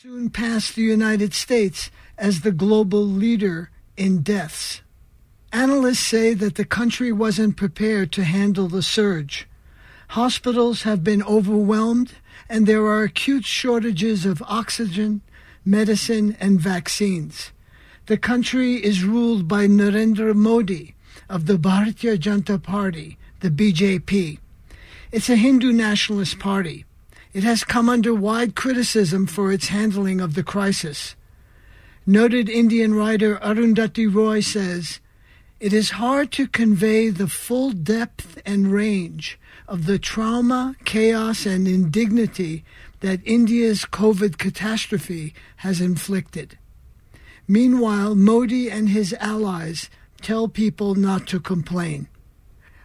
soon pass the United States as the global leader in deaths. Analysts say that the country wasn't prepared to handle the surge. Hospitals have been overwhelmed, and there are acute shortages of oxygen, medicine, and vaccines. The country is ruled by Narendra Modi of the Bharatiya Janata Party, the BJP. It's a Hindu nationalist party. It has come under wide criticism for its handling of the crisis. Noted Indian writer Arundhati Roy says, It is hard to convey the full depth and range of the trauma, chaos, and indignity that India's COVID catastrophe has inflicted. Meanwhile, Modi and his allies tell people not to complain.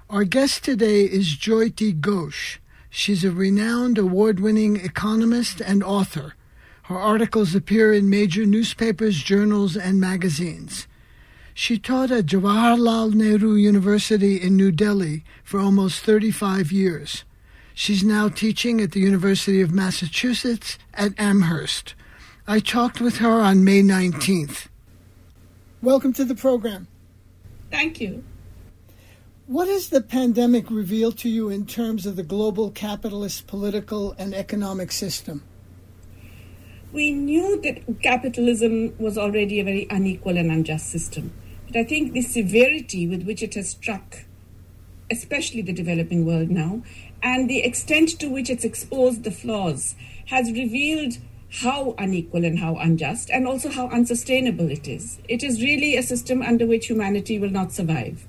Our guest today is Jayati Ghosh. She's a renowned award winning economist and author. Her articles appear in major newspapers, journals, and magazines. She taught at Jawaharlal Nehru University in New Delhi for almost 35 years. She's now teaching at the University of Massachusetts at Amherst. I talked with her on May 19th. Welcome to the program. Thank you. What has the pandemic revealed to you in terms of the global capitalist political and economic system? we knew that capitalism was already a very unequal and unjust system. But I think the severity with which it has struck, especially the developing world now, and the extent to which it's exposed the flaws has revealed how unequal and how unjust, and also how unsustainable it is. It is really a system under which humanity will not survive.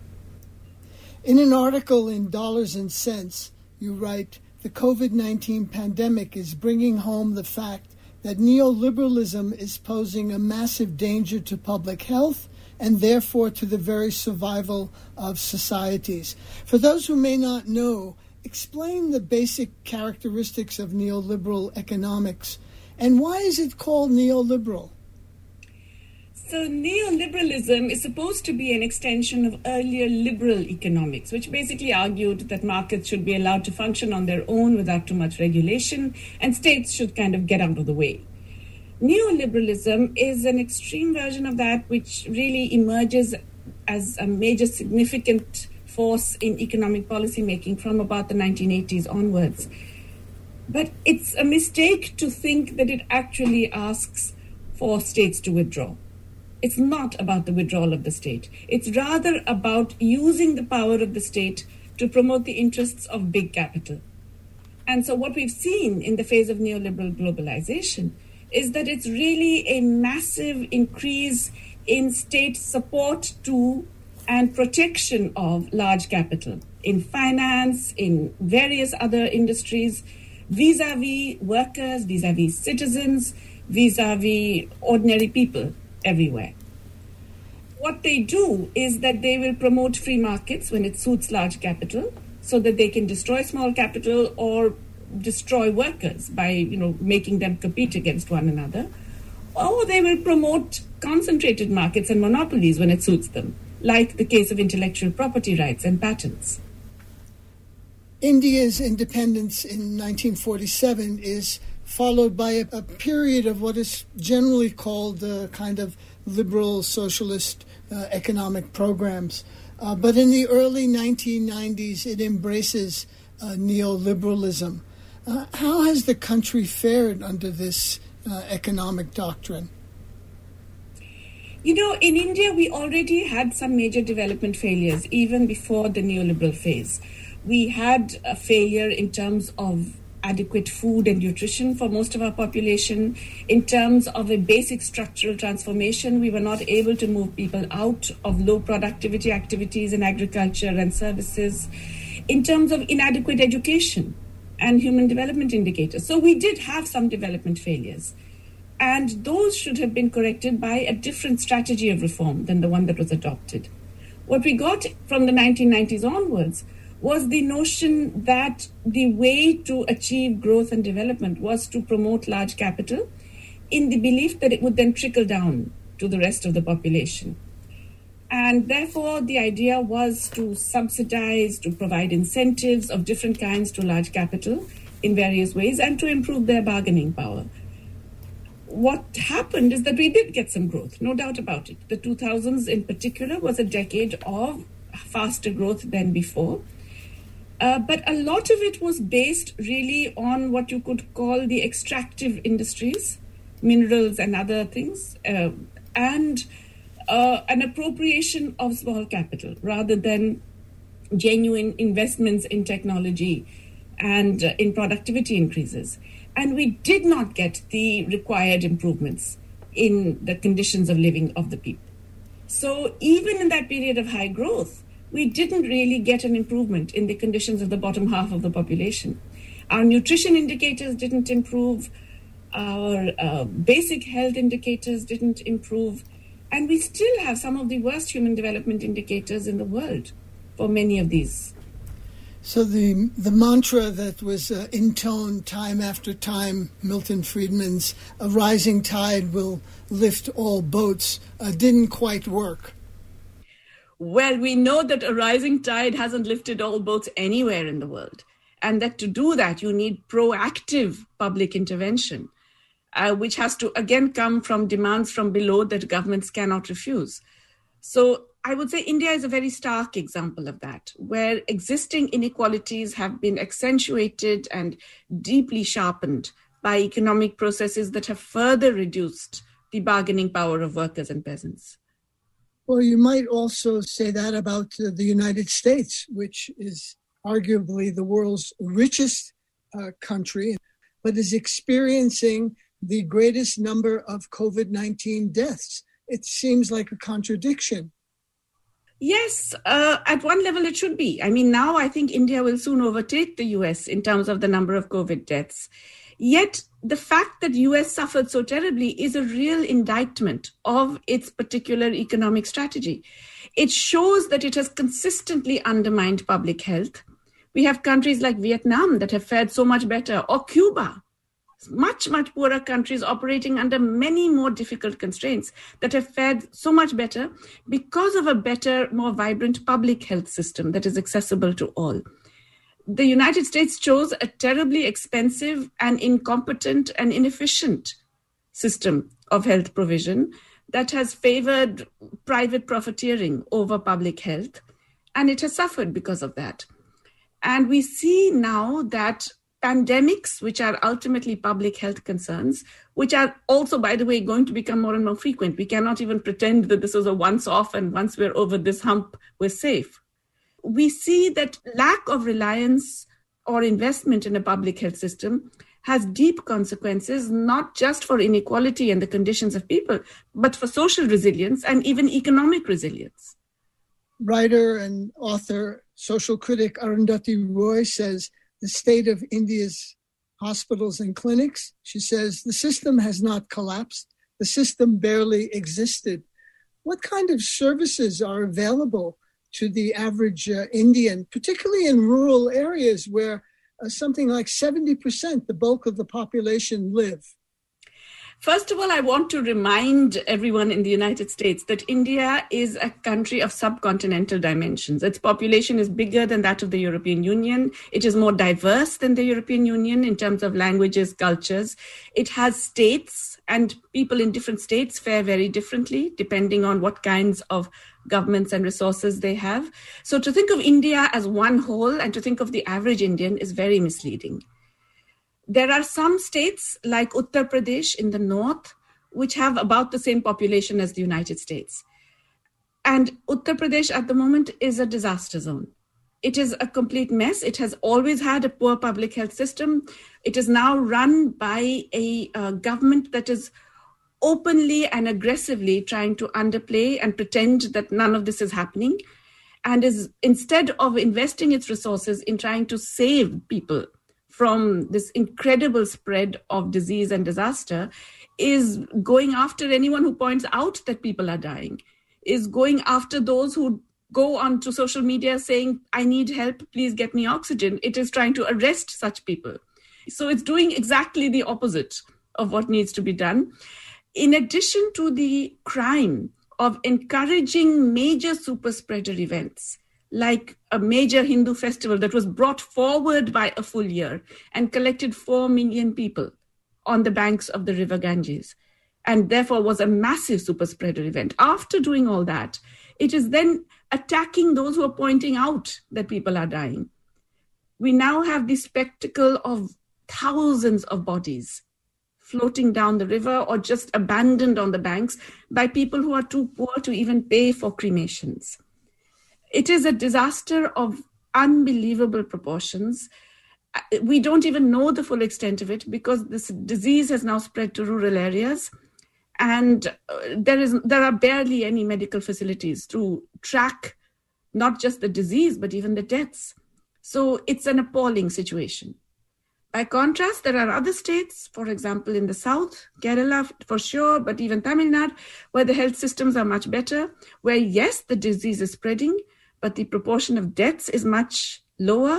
In an article in Dollars and Sense, you write The COVID 19 pandemic is bringing home the fact that neoliberalism is posing a massive danger to public health and therefore to the very survival of societies. For those who may not know, explain the basic characteristics of neoliberal economics and why is it called neoliberal? So, neoliberalism is supposed to be an extension of earlier liberal economics, which basically argued that markets should be allowed to function on their own without too much regulation, and states should kind of get out of the way. Neoliberalism is an extreme version of that, which really emerges as a major significant force in economic policy making from about the 1980s onwards. But it's a mistake to think that it actually asks for states to withdraw. It's not about the withdrawal of the state. It's rather about using the power of the state to promote the interests of big capital. And so, what we've seen in the phase of neoliberal globalization is that it's really a massive increase in state support to and protection of large capital in finance, in various other industries, vis a vis workers, vis a vis citizens, vis a vis ordinary people everywhere. What they do is that they will promote free markets when it suits large capital so that they can destroy small capital or destroy workers by you know making them compete against one another or they will promote concentrated markets and monopolies when it suits them like the case of intellectual property rights and patents India's independence in 1947 is followed by a, a period of what is generally called the kind of liberal socialist uh, economic programs. Uh, but in the early 1990s, it embraces uh, neoliberalism. Uh, how has the country fared under this uh, economic doctrine? You know, in India, we already had some major development failures even before the neoliberal phase. We had a failure in terms of adequate food and nutrition for most of our population. In terms of a basic structural transformation, we were not able to move people out of low productivity activities in agriculture and services. In terms of inadequate education and human development indicators. So we did have some development failures. And those should have been corrected by a different strategy of reform than the one that was adopted. What we got from the 1990s onwards was the notion that the way to achieve growth and development was to promote large capital in the belief that it would then trickle down to the rest of the population. And therefore, the idea was to subsidize, to provide incentives of different kinds to large capital in various ways, and to improve their bargaining power. what happened is that we did get some growth, no doubt about it. The 2000s in particular was a decade of faster growth than before. Uh, but a lot of it was based really on what you could call the extractive industries, minerals and other things, uh, and uh, an appropriation of small capital rather than genuine investments in technology and uh, in productivity increases. And we did not get the required improvements in the conditions of living of the people. So, even in that period of high growth, we didn't really get an improvement in the conditions of the bottom half of the population. Our nutrition indicators didn't improve, our uh, basic health indicators didn't improve, and we still have some of the worst human development indicators in the world for many of these so the the mantra that was uh, intoned time after time, Milton Friedman's "a rising tide will lift all boats," uh, didn't quite work. Well, we know that a rising tide hasn't lifted all boats anywhere in the world, and that to do that you need proactive public intervention, uh, which has to again come from demands from below that governments cannot refuse. So I would say India is a very stark example of that, where existing inequalities have been accentuated and deeply sharpened by economic processes that have further reduced the bargaining power of workers and peasants. Well, you might also say that about uh, the United States, which is arguably the world's richest uh, country, but is experiencing the greatest number of COVID 19 deaths. It seems like a contradiction. Yes, uh, at one level it should be. I mean, now I think India will soon overtake the US in terms of the number of COVID deaths. Yet the fact that US suffered so terribly is a real indictment of its particular economic strategy. It shows that it has consistently undermined public health. We have countries like Vietnam that have fared so much better, or Cuba, much, much poorer countries operating under many more difficult constraints that have fared so much better because of a better, more vibrant public health system that is accessible to all. The United States chose a terribly expensive and incompetent and inefficient system of health provision that has favored private profiteering over public health, and it has suffered because of that. And we see now that pandemics, which are ultimately public health concerns, which are also, by the way, going to become more and more frequent. We cannot even pretend that this was a once off and once we're over this hump, we're safe. We see that lack of reliance or investment in a public health system has deep consequences, not just for inequality and the conditions of people, but for social resilience and even economic resilience. Writer and author, social critic Arundhati Roy says the state of India's hospitals and clinics. She says the system has not collapsed, the system barely existed. What kind of services are available to the average uh, Indian, particularly in rural areas where uh, something like 70%, the bulk of the population, live? First of all, I want to remind everyone in the United States that India is a country of subcontinental dimensions. Its population is bigger than that of the European Union. It is more diverse than the European Union in terms of languages, cultures. It has states, and people in different states fare very differently depending on what kinds of governments and resources they have. So to think of India as one whole and to think of the average Indian is very misleading. There are some states like Uttar Pradesh in the north, which have about the same population as the United States. And Uttar Pradesh at the moment is a disaster zone. It is a complete mess. It has always had a poor public health system. It is now run by a uh, government that is openly and aggressively trying to underplay and pretend that none of this is happening and is instead of investing its resources in trying to save people from this incredible spread of disease and disaster is going after anyone who points out that people are dying, is going after those who go onto social media saying, I need help, please get me oxygen. It is trying to arrest such people. So it's doing exactly the opposite of what needs to be done. In addition to the crime of encouraging major super spreader events, like a major Hindu festival that was brought forward by a full year and collected 4 million people on the banks of the river Ganges. and therefore was a massive super spreader event. After doing all that, it is then attacking those who are pointing out that people are dying. We now have the spectacle of thousands of bodies floating down the river or just abandoned on the banks by people who are too poor to even pay for cremations. It is a disaster of unbelievable proportions. We don't even know the full extent of it because this disease has now spread to rural areas and uh, there is there are barely any medical facilities to track not just the disease but even the deaths so it's an appalling situation by contrast there are other states for example in the south kerala for sure but even tamil nadu where the health systems are much better where yes the disease is spreading but the proportion of deaths is much lower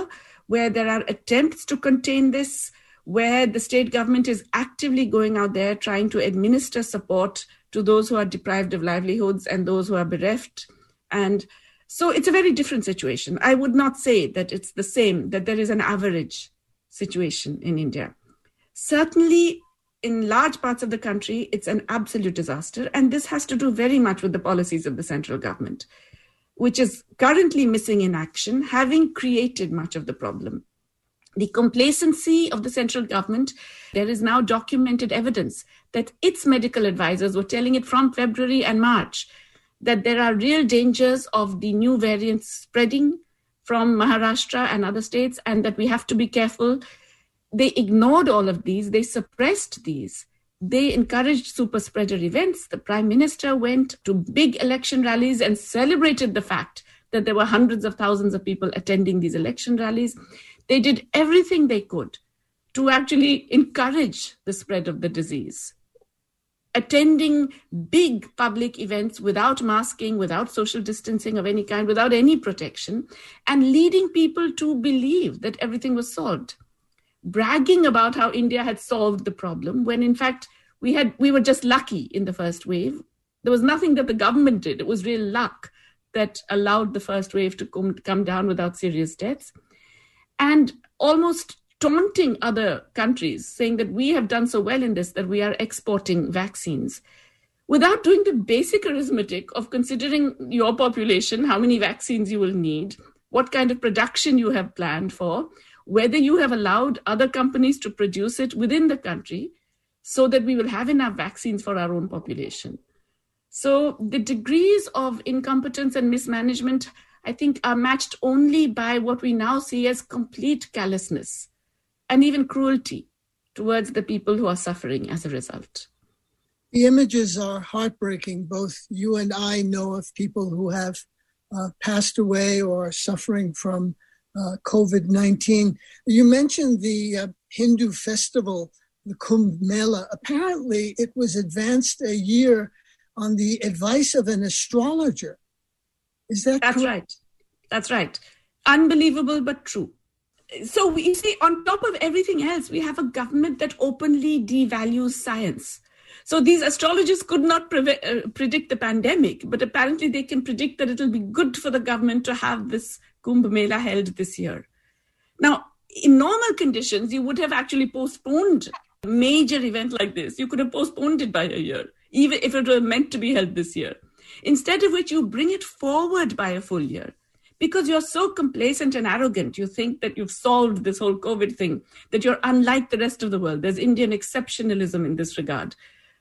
where there are attempts to contain this where the state government is actively going out there trying to administer support to those who are deprived of livelihoods and those who are bereft. And so it's a very different situation. I would not say that it's the same, that there is an average situation in India. Certainly, in large parts of the country, it's an absolute disaster. And this has to do very much with the policies of the central government, which is currently missing in action, having created much of the problem the complacency of the central government, there is now documented evidence that its medical advisors were telling it from February and March that there are real dangers of the new variants spreading from Maharashtra and other states, and that we have to be careful. They ignored all of these, they suppressed these. They encouraged super spreader events. The prime minister went to big election rallies and celebrated the fact that there were hundreds of thousands of people attending these election rallies. They did everything they could to actually encourage the spread of the disease. Attending big public events without masking, without social distancing of any kind, without any protection, and leading people to believe that everything was solved. Bragging about how India had solved the problem when in fact we had we were just lucky in the first wave. There was nothing that the government did. It was real luck that allowed the first wave to come, come down without serious deaths and almost taunting other countries, saying that we have done so well in this that we are exporting vaccines without doing the basic arithmetic of considering your population, how many vaccines you will need, what kind of production you have planned for, whether you have allowed other companies to produce it within the country so that we will have enough vaccines for our own population. So the degrees of incompetence and mismanagement I think, are matched only by what we now see as complete callousness and even cruelty towards the people who are suffering as a result. The images are heartbreaking. Both you and I know of people who have uh, passed away or are suffering from uh, COVID 19. You mentioned the uh, Hindu festival, the Kumbh Mela. Apparently, it was advanced a year on the advice of an astrologer. Is that That's correct? right. That's right. Unbelievable, but true. So we see, on top of everything else, we have a government that openly devalues science. So these astrologers could not uh, predict the pandemic, but apparently they can predict that it'll be good for the government to have this Kumbh Mela held this year. Now, in normal conditions, you would have actually postponed a major event like this. You could have postponed it by a year, even if it were meant to be held this year instead of which you bring it forward by a full year because you're so complacent and arrogant. You think that you've solved this whole COVID thing, that you're unlike the rest of the world. There's Indian exceptionalism in this regard,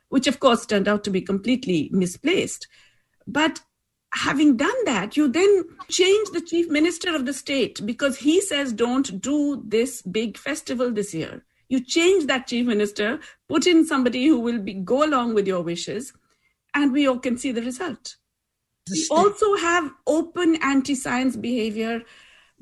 which of course turned out to be completely misplaced. But having done that, you then change the chief minister of the state because he says, don't do this big festival this year. You change that chief minister, put in somebody who will be, go along with your wishes and we all can see the result. We also have open anti science behavior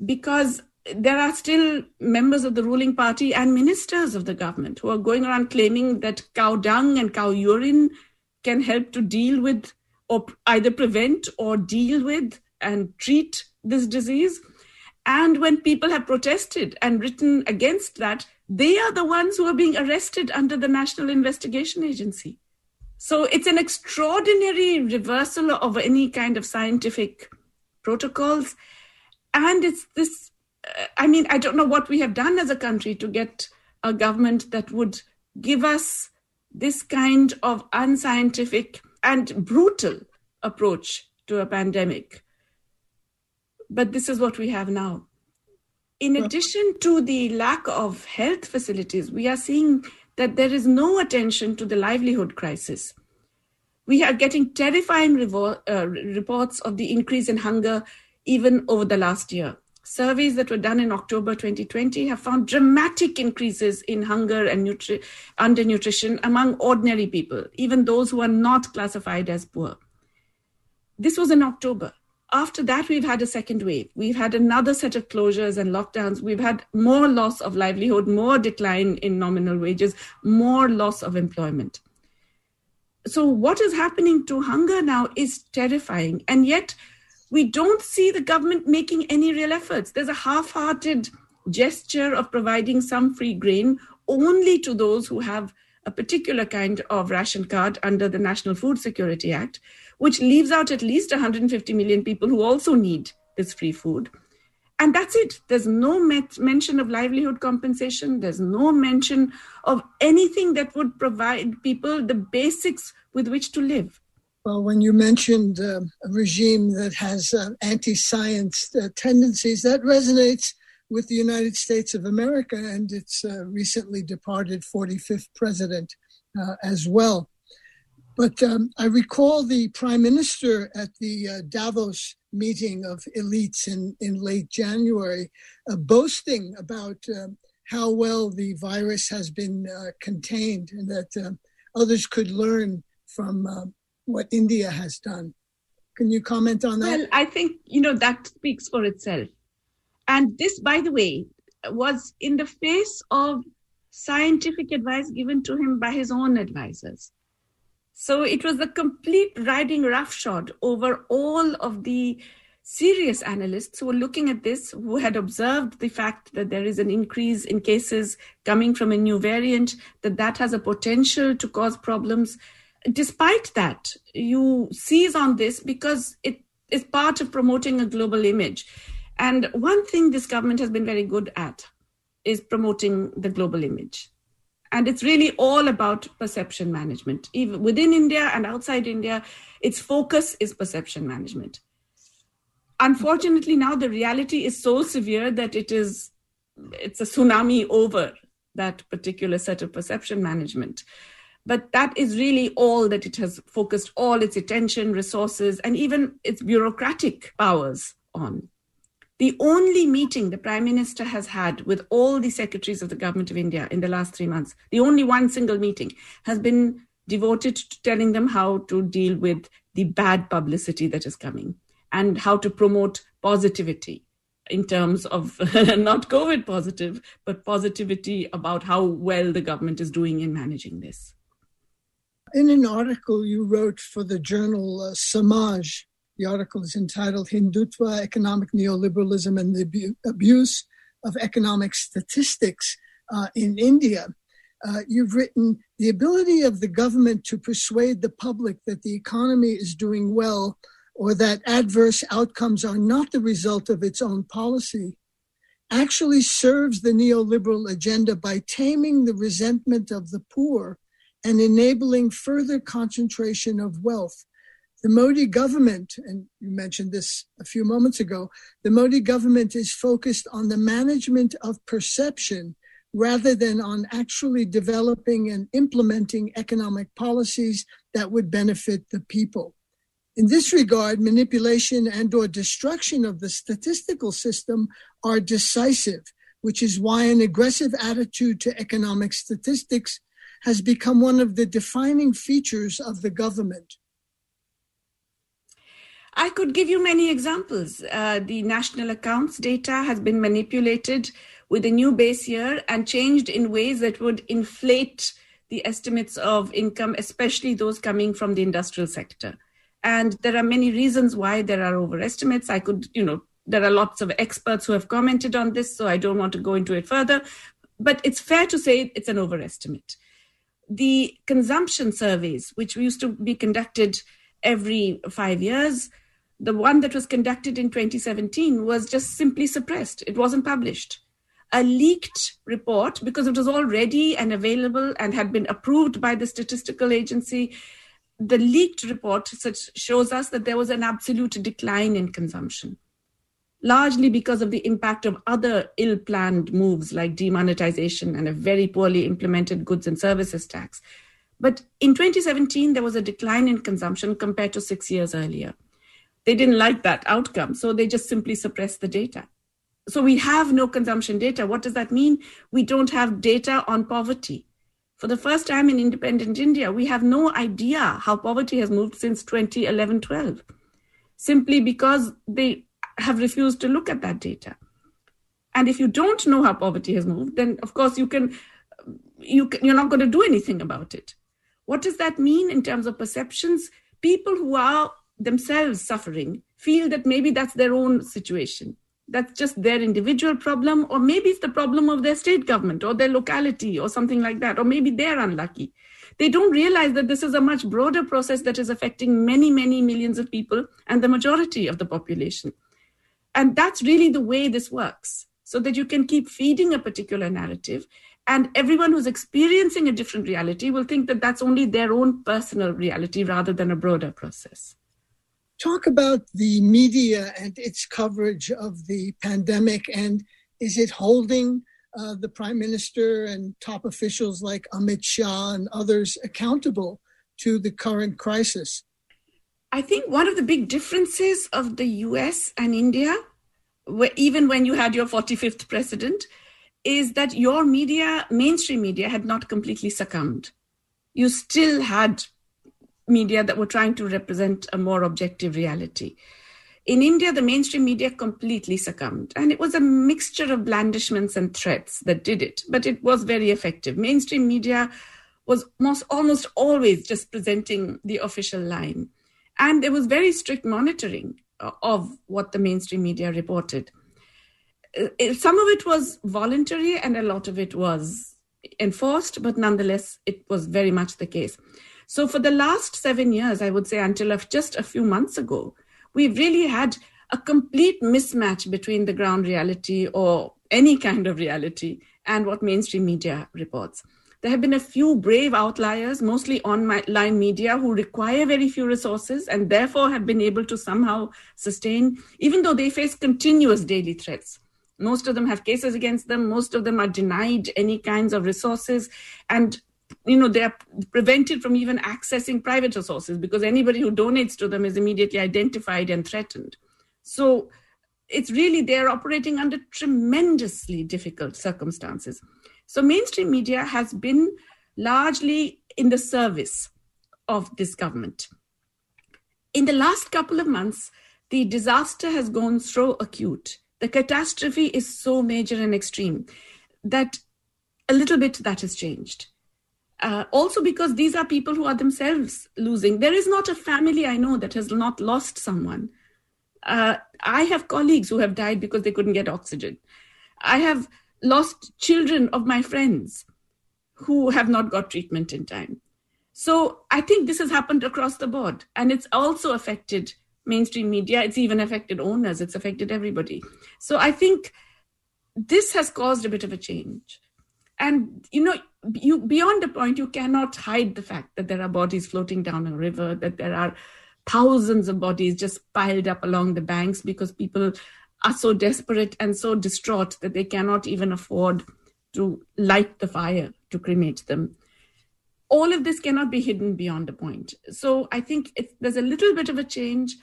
because there are still members of the ruling party and ministers of the government who are going around claiming that cow dung and cow urine can help to deal with or either prevent or deal with and treat this disease. And when people have protested and written against that, they are the ones who are being arrested under the National Investigation Agency. So it's an extraordinary reversal of any kind of scientific protocols. And it's this uh, I mean, I don't know what we have done as a country to get a government that would give us this kind of unscientific and brutal approach to a pandemic. But this is what we have now. In addition to the lack of health facilities, we are seeing that there is no attention to the livelihood crisis. We are getting terrifying uh, reports of the increase in hunger even over the last year. Surveys that were done in October 2020 have found dramatic increases in hunger and nutri- undernutrition among ordinary people, even those who are not classified as poor. This was in October. After that, we've had a second wave. We've had another set of closures and lockdowns. We've had more loss of livelihood, more decline in nominal wages, more loss of employment. So, what is happening to hunger now is terrifying. And yet, we don't see the government making any real efforts. There's a half hearted gesture of providing some free grain only to those who have a particular kind of ration card under the National Food Security Act, which leaves out at least 150 million people who also need this free food. And that's it. There's no met- mention of livelihood compensation. There's no mention of anything that would provide people the basics with which to live. Well, when you mentioned uh, a regime that has uh, anti science uh, tendencies, that resonates with the United States of America and its uh, recently departed 45th president uh, as well. But um, I recall the prime minister at the uh, Davos meeting of elites in, in late January uh, boasting about um, how well the virus has been uh, contained and that uh, others could learn from what India has done. Can you comment on that? Well, I think, you know, that speaks for itself. And this, by the way, was in the face of scientific advice given to him by his own advisors. So it was a complete riding roughshod over all of the serious analysts who were looking at this, who had observed the fact that there is an increase in cases coming from a new variant, that that has a potential to cause problems despite that, you seize on this because it is part of promoting a global image. And one thing this government has been very good at is promoting the global image. And it's really all about perception management. Even within India and outside India, its focus is perception management. Unfortunately, now the reality is so severe that it is it's a tsunami over that particular set of perception management. But that is really all that it has focused all its attention, resources, and even its bureaucratic powers on. The only meeting the Prime Minister has had with all the secretaries of the Government of India in the last three months, the only one single meeting, has been devoted to telling them how to deal with the bad publicity that is coming and how to promote positivity in terms of not COVID positive, but positivity about how well the government is doing in managing this. In an article you wrote for the journal uh, Samaj, the article is entitled Hindutva, Economic Neoliberalism and the Abuse of Economic Statistics uh, in India. Uh, you've written the ability of the government to persuade the public that the economy is doing well or that adverse outcomes are not the result of its own policy actually serves the neoliberal agenda by taming the resentment of the poor and enabling further concentration of wealth. The Modi government, and you mentioned this a few moments ago, the Modi government is focused on the management of perception rather than on actually developing and implementing economic policies that would benefit the people. In this regard, manipulation and or destruction of the statistical system are decisive, which is why an aggressive attitude to economic statistics has become one of the defining features of the government. I could give you many examples. Uh, the national accounts data has been manipulated with a new base year and changed in ways that would inflate the estimates of income, especially those coming from the industrial sector. And there are many reasons why there are overestimates. I could, you know, there are lots of experts who have commented on this, so I don't want to go into it further. But it's fair to say it's an overestimate the consumption surveys, which used to be conducted every five years, the one that was conducted in 2017 was just simply suppressed. It wasn't published. a leaked report because it was already and available and had been approved by the statistical agency. The leaked report shows us that there was an absolute decline in consumption, largely because of the impact of other ill planned moves like demonetization and a very poorly implemented goods and services tax. But in 2017, there was a decline in consumption compared to six years earlier. They didn't like that outcome, so they just simply suppressed the data. So we have no consumption data. What does that mean? We don't have data on poverty. For the first time in independent India, we have no idea how poverty has moved since 2011 12, simply because they have refused to look at that data. And if you don't know how poverty has moved, then of course you can, you can, you're not going to do anything about it. What does that mean in terms of perceptions? People who are themselves suffering feel that maybe that's their own situation. That's just their individual problem, or maybe it's the problem of their state government or their locality or something like that, or maybe they're unlucky. They don't realize that this is a much broader process that is affecting many, many millions of people and the majority of the population. And that's really the way this works, so that you can keep feeding a particular narrative and everyone who's experiencing a different reality will think that that's only their own personal reality rather than a broader process. Talk about the media and its coverage of the pandemic, and is it holding uh, the prime minister and top officials like Amit Shah and others accountable to the current crisis? I think one of the big differences of the US and India, even when you had your 45th president, is that your media, mainstream media, had not completely succumbed. You still had media that were trying to represent a more objective reality. In India, the mainstream media completely succumbed, and it was a mixture of blandishments and threats that did it, but it was very effective. Mainstream media was most, almost always just presenting the official line, and there was very strict monitoring of what the mainstream media reported. Uh, some of it was voluntary and a lot of it was enforced, but nonetheless, it was very much the case. So, for the last seven years, I would say until just a few months ago, we've really had a complete mismatch between the ground reality or any kind of reality and what mainstream media reports. There have been a few brave outliers, mostly online media, who require very few resources and therefore have been able to somehow sustain, even though they face continuous daily threats most of them have cases against them. Most of them are denied any kinds of resources. And you know, they are prevented from even accessing private resources because anybody who donates to them is immediately identified and threatened. So it's really they're operating under tremendously difficult circumstances. So mainstream media has been largely in the service of this government. In the last couple of months, the disaster has gone so acute the catastrophe is so major and extreme that a little bit that has changed. Uh, also, because these are people who are themselves losing. There is not a family I know that has not lost someone. Uh, I have colleagues who have died because they couldn't get oxygen. I have lost children of my friends who have not got treatment in time. So I think this has happened across the board, and it's also affected mainstream media. It's even affected owners. It's affected everybody. So I think this has caused a bit of a change. And you know, you beyond a point, you cannot hide the fact that there are bodies floating down a river, that there are thousands of bodies just piled up along the banks because people are so desperate and so distraught that they cannot even afford to light the fire to cremate them all of this cannot be hidden beyond a point. So I think there's a little bit of a change.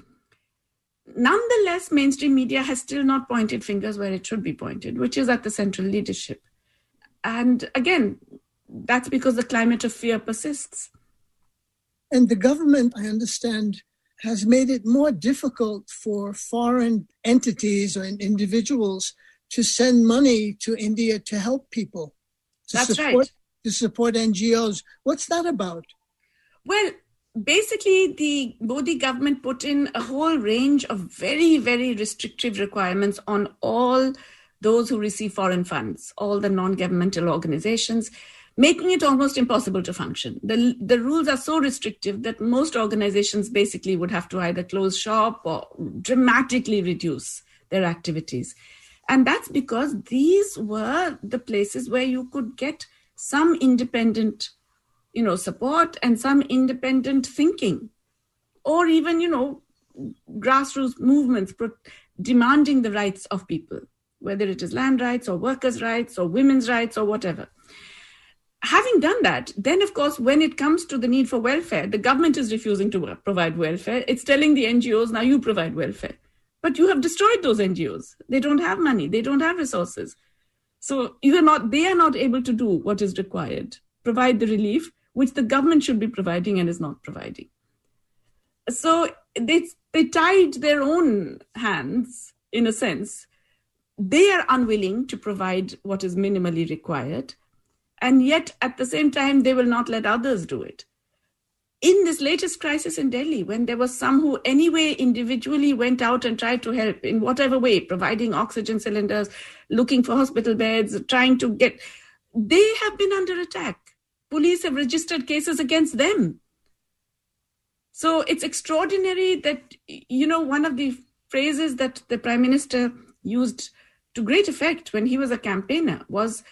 Nonetheless, mainstream media has still not pointed fingers where it should be pointed, which is at the central leadership. And again, that's because the climate of fear persists. And the government, I understand, has made it more difficult for foreign entities or individuals to send money to India to help people. To That's support, right. To support NGOs. What's that about? Well, basically the Modi government put in a whole range of very, very restrictive requirements on all those who receive foreign funds, all the non-governmental organizations, making it almost impossible to function. The, the rules are so restrictive that most organizations basically would have to either close shop or dramatically reduce their activities. And that's because these were the places where you could get some independent, you know, support and some independent thinking, or even, you know, grassroots movements pro- demanding the rights of people, whether it is land rights or workers' rights or women's rights or whatever having done that, then of course, when it comes to the need for welfare, the government is refusing to provide welfare. It's telling the NGOs, now you provide welfare. But you have destroyed those NGOs. They don't have money, they don't have resources. So you are not, they are not able to do what is required, provide the relief which the government should be providing and is not providing. So they, they tied their own hands in a sense. They are unwilling to provide what is minimally required and yet at the same time they will not let others do it. In this latest crisis in delhi when there was some who anyway individually went out and tried to help in whatever way providing oxygen cylinders looking for hospital beds trying to get they have been under attack. Police have registered cases against them. So it's extraordinary that you know one of the phrases that the prime minister used to great effect when he was a campaigner was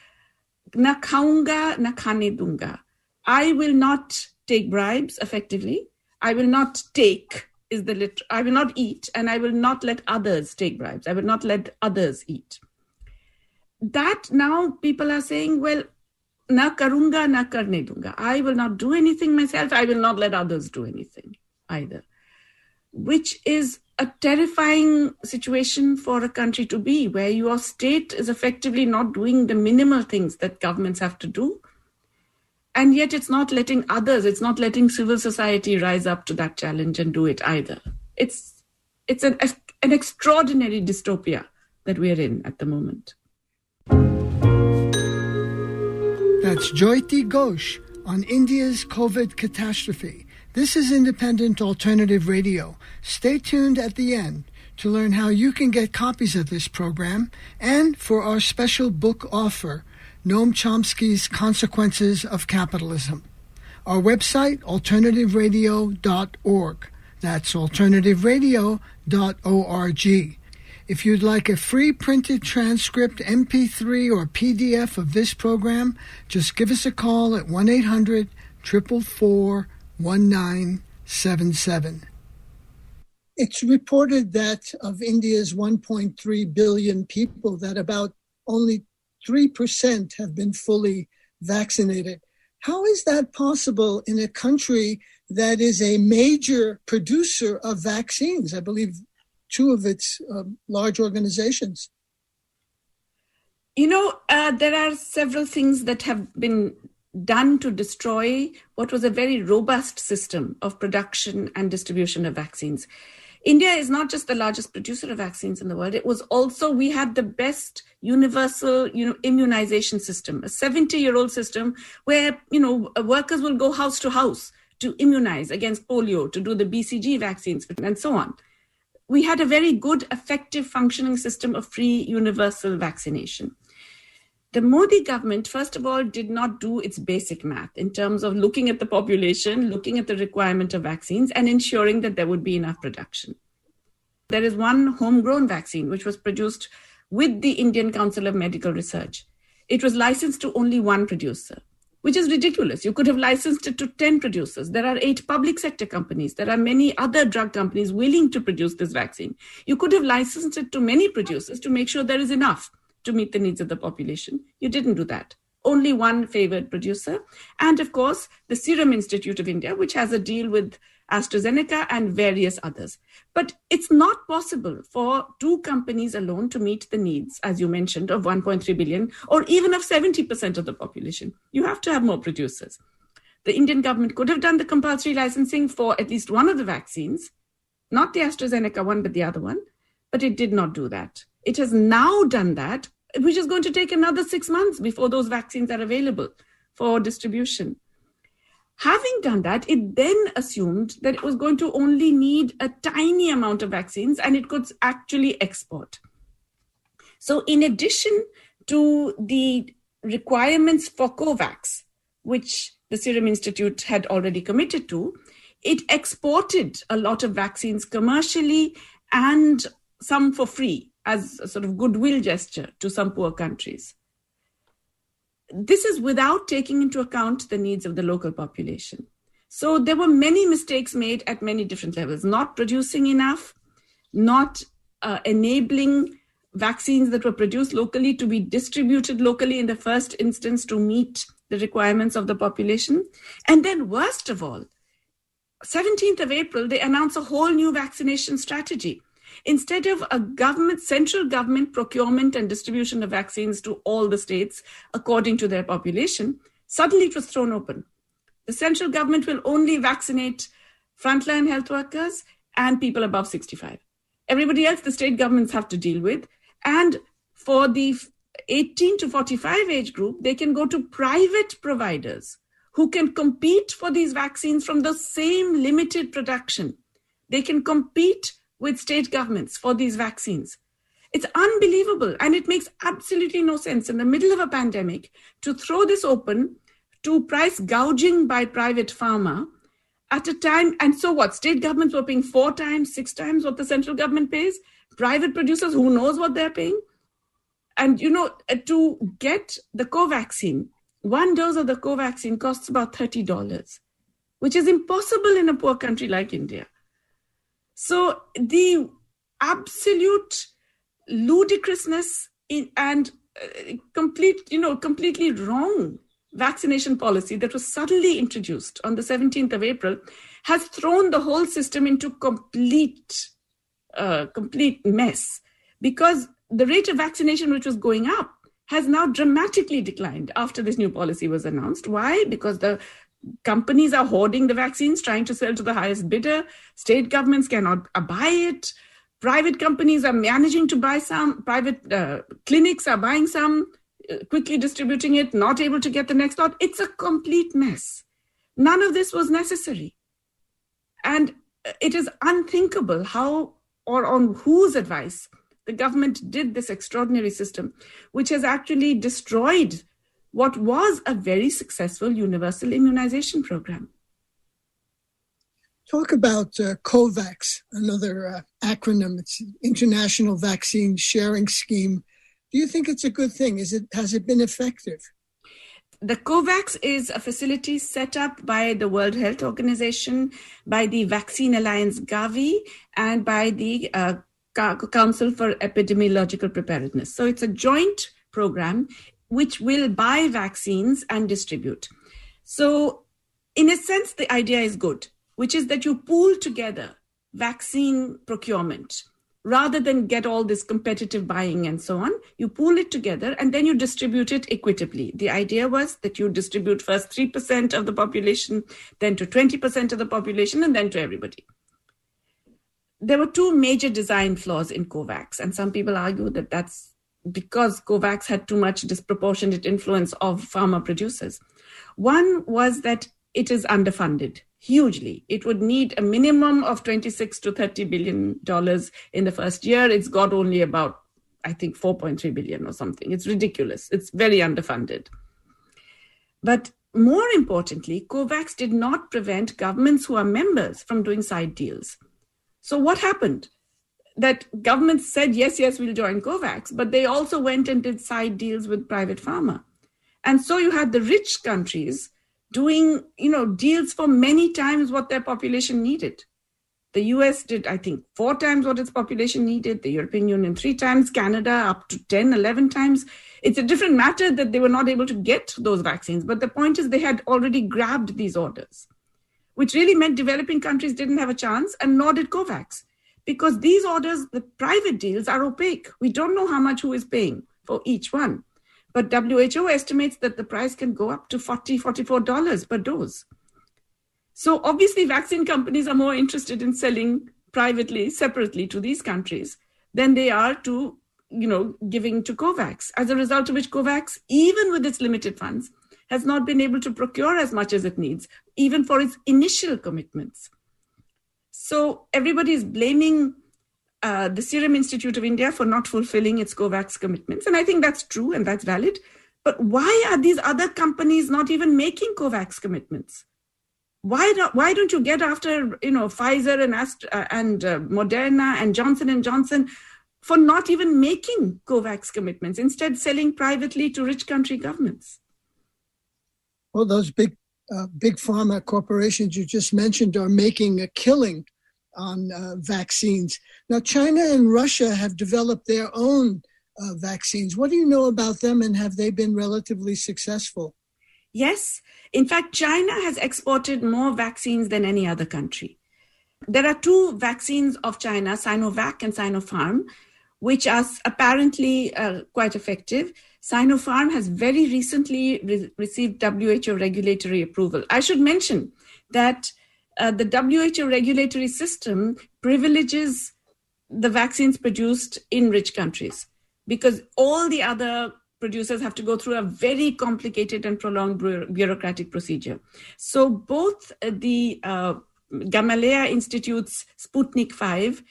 na khaunga na khane dunga. I will not take bribes effectively. I will not take is the lit- I will not eat and I will not let others take bribes. I will not let others eat. That now people are saying, well, na karunga na karne dunga. I will not do anything myself. I will not let others do anything either, which is a terrifying situation for a country to be where your state is effectively not doing the minimal things that governments have to do. And yet it's not letting others it's not letting civil society rise up to that challenge and do it either. It's it's an, an extraordinary dystopia that we're in at the moment. That's jayati ghosh on india's covid catastrophe this is Independent Alternative Radio. Stay tuned at the end to learn how you can get copies of this program and for our special book offer, Noam Chomsky's Consequences of Capitalism. Our website, alternativeradio.org. That's alternativeradio.org. If you'd like a free printed transcript, MP3, or PDF of this program, just give us a call at 1 800 444 1977. It's reported that of India's 1.3 billion people, that about only 3% have been fully vaccinated. How is that possible in a country that is a major producer of vaccines? I believe two of its uh, large organizations. You know, uh, there are several things that have been done to destroy what was a very robust system of production and distribution of vaccines. India is not just the largest producer of vaccines in the world. It was also, we had the best universal you know, immunization system, a 70 year old system where, you know, workers will go house to house to immunize against polio, to do the BCG vaccines, and so on. We had a very good, effective, functioning system of free universal vaccination the Modi government, first of all, did not do its basic math in terms of looking at the population, looking at the requirement of vaccines, and ensuring that there would be enough production. There is one homegrown vaccine which was produced with the Indian Council of Medical Research. It was licensed to only one producer, which is ridiculous. You could have licensed it to 10 producers. There are eight public sector companies. There are many other drug companies willing to produce this vaccine. You could have licensed it to many producers to make sure there is enough to meet the needs of the population. You didn't do that. Only one favored producer. And of course, the Serum Institute of India, which has a deal with AstraZeneca and various others. But it's not possible for two companies alone to meet the needs, as you mentioned, of 1.3 billion or even of 70% of the population. You have to have more producers. The Indian government could have done the compulsory licensing for at least one of the vaccines, not the AstraZeneca one, but the other one, but it did not do that. It has now done that, which is going to take another six months before those vaccines are available for distribution. Having done that, it then assumed that it was going to only need a tiny amount of vaccines and it could actually export. So, in addition to the requirements for COVAX, which the Serum Institute had already committed to, it exported a lot of vaccines commercially and some for free as a sort of goodwill gesture to some poor countries. This is without taking into account the needs of the local population. So there were many mistakes made at many different levels, not producing enough, not uh, enabling vaccines that were produced locally to be distributed locally in the first instance to meet the requirements of the population. And then, worst of all, 17th of April, they announced a whole new vaccination strategy. Instead of a government, central government procurement and distribution of vaccines to all the states according to their population, suddenly it was thrown open. The central government will only vaccinate frontline health workers and people above 65. Everybody else, the state governments have to deal with. And for the 18 to 45 age group, they can go to private providers who can compete for these vaccines from the same limited production. They can compete with state governments for these vaccines. It's unbelievable. And it makes absolutely no sense in the middle of a pandemic to throw this open to price gouging by private pharma at a time. And so what? State governments were paying four times, six times what the central government pays. Private producers, who knows what they're paying? And, you know, uh, to get the Covaxin, one dose of the Covaxin costs about $30, which is impossible in a poor country like India. So the absolute ludicrousness in, and uh, complete, you know, completely wrong vaccination policy that was suddenly introduced on the 17th of April has thrown the whole system into complete, uh, complete mess because the rate of vaccination, which was going up, has now dramatically declined after this new policy was announced. Why? Because the companies are hoarding the vaccines, trying to sell to the highest bidder. State governments cannot buy it. Private companies are managing to buy some. Private uh, clinics are buying some, uh, quickly distributing it, not able to get the next lot. It's a complete mess. None of this was necessary. And it is unthinkable how or on whose advice the government did this extraordinary system, which has actually destroyed what was a very successful universal immunization program. Talk about uh, COVAX, another uh, acronym. It's International Vaccine Sharing Scheme. Do you think it's a good thing? Is it has it been effective? The COVAX is a facility set up by the World Health Organization, by the Vaccine Alliance Gavi, and by the uh, Council for Epidemiological Preparedness. So it's a joint program which will buy vaccines and distribute. So, in a sense, the idea is good, which is that you pool together vaccine procurement rather than get all this competitive buying and so on. You pool it together and then you distribute it equitably. The idea was that you distribute first 3% of the population, then to 20% of the population, and then to everybody. There were two major design flaws in COVAX, and some people argue that that's because COVAX had too much disproportionate influence of pharma producers. One was that it is underfunded hugely. It would need a minimum of 26 to 30 billion dollars in the first year. It's got only about, I think, 4.3 billion or something. It's ridiculous. It's very underfunded. But more importantly, COVAX did not prevent governments who are members from doing side deals. So what happened? That governments said, yes, yes, we'll join COVAX, but they also went and did side deals with private pharma. And so you had the rich countries doing, you know, deals for many times what their population needed. The US did, I think, four times what its population needed, the European Union three times, Canada up to 10, 11 times. It's a different matter that they were not able to get those vaccines. But the point is, they had already grabbed these orders, which really meant developing countries didn't have a chance, and nor did COVAX because these orders, the private deals, are opaque. We don't know how much who is paying for each one. But WHO estimates that the price can go up to $40, $44 per dose. So obviously, vaccine companies are more interested in selling privately, separately to these countries than they are to, you know, giving to COVAX. As a result of which, COVAX, even with its limited funds, has not been able to procure as much as it needs, even for its initial commitments. So everybody is blaming uh, the Serum Institute of India for not fulfilling its COVAX commitments. And I think that's true and that's valid. But why are these other companies not even making COVAX commitments? Why don't why don't you get after you know Pfizer and uh, and uh, Moderna and Johnson and Johnson for not even making COVAX commitments, instead selling privately to rich country governments. Well, those big, uh, big pharma corporations you just mentioned are making a killing on uh, vaccines. Now, China and Russia have developed their own uh, vaccines. What do you know about them, and have they been relatively successful? Yes. In fact, China has exported more vaccines than any other country. There are two vaccines of China, Sinovac and Sinopharm, which are apparently uh, quite effective. Sinopharm has very recently re- received WHO regulatory approval. I should mention that uh, the WHO regulatory system privileges the vaccines produced in rich countries because all the other producers have to go through a very complicated and prolonged bureaucratic procedure. So both the uh, Gamaleya Institute's Sputnik 5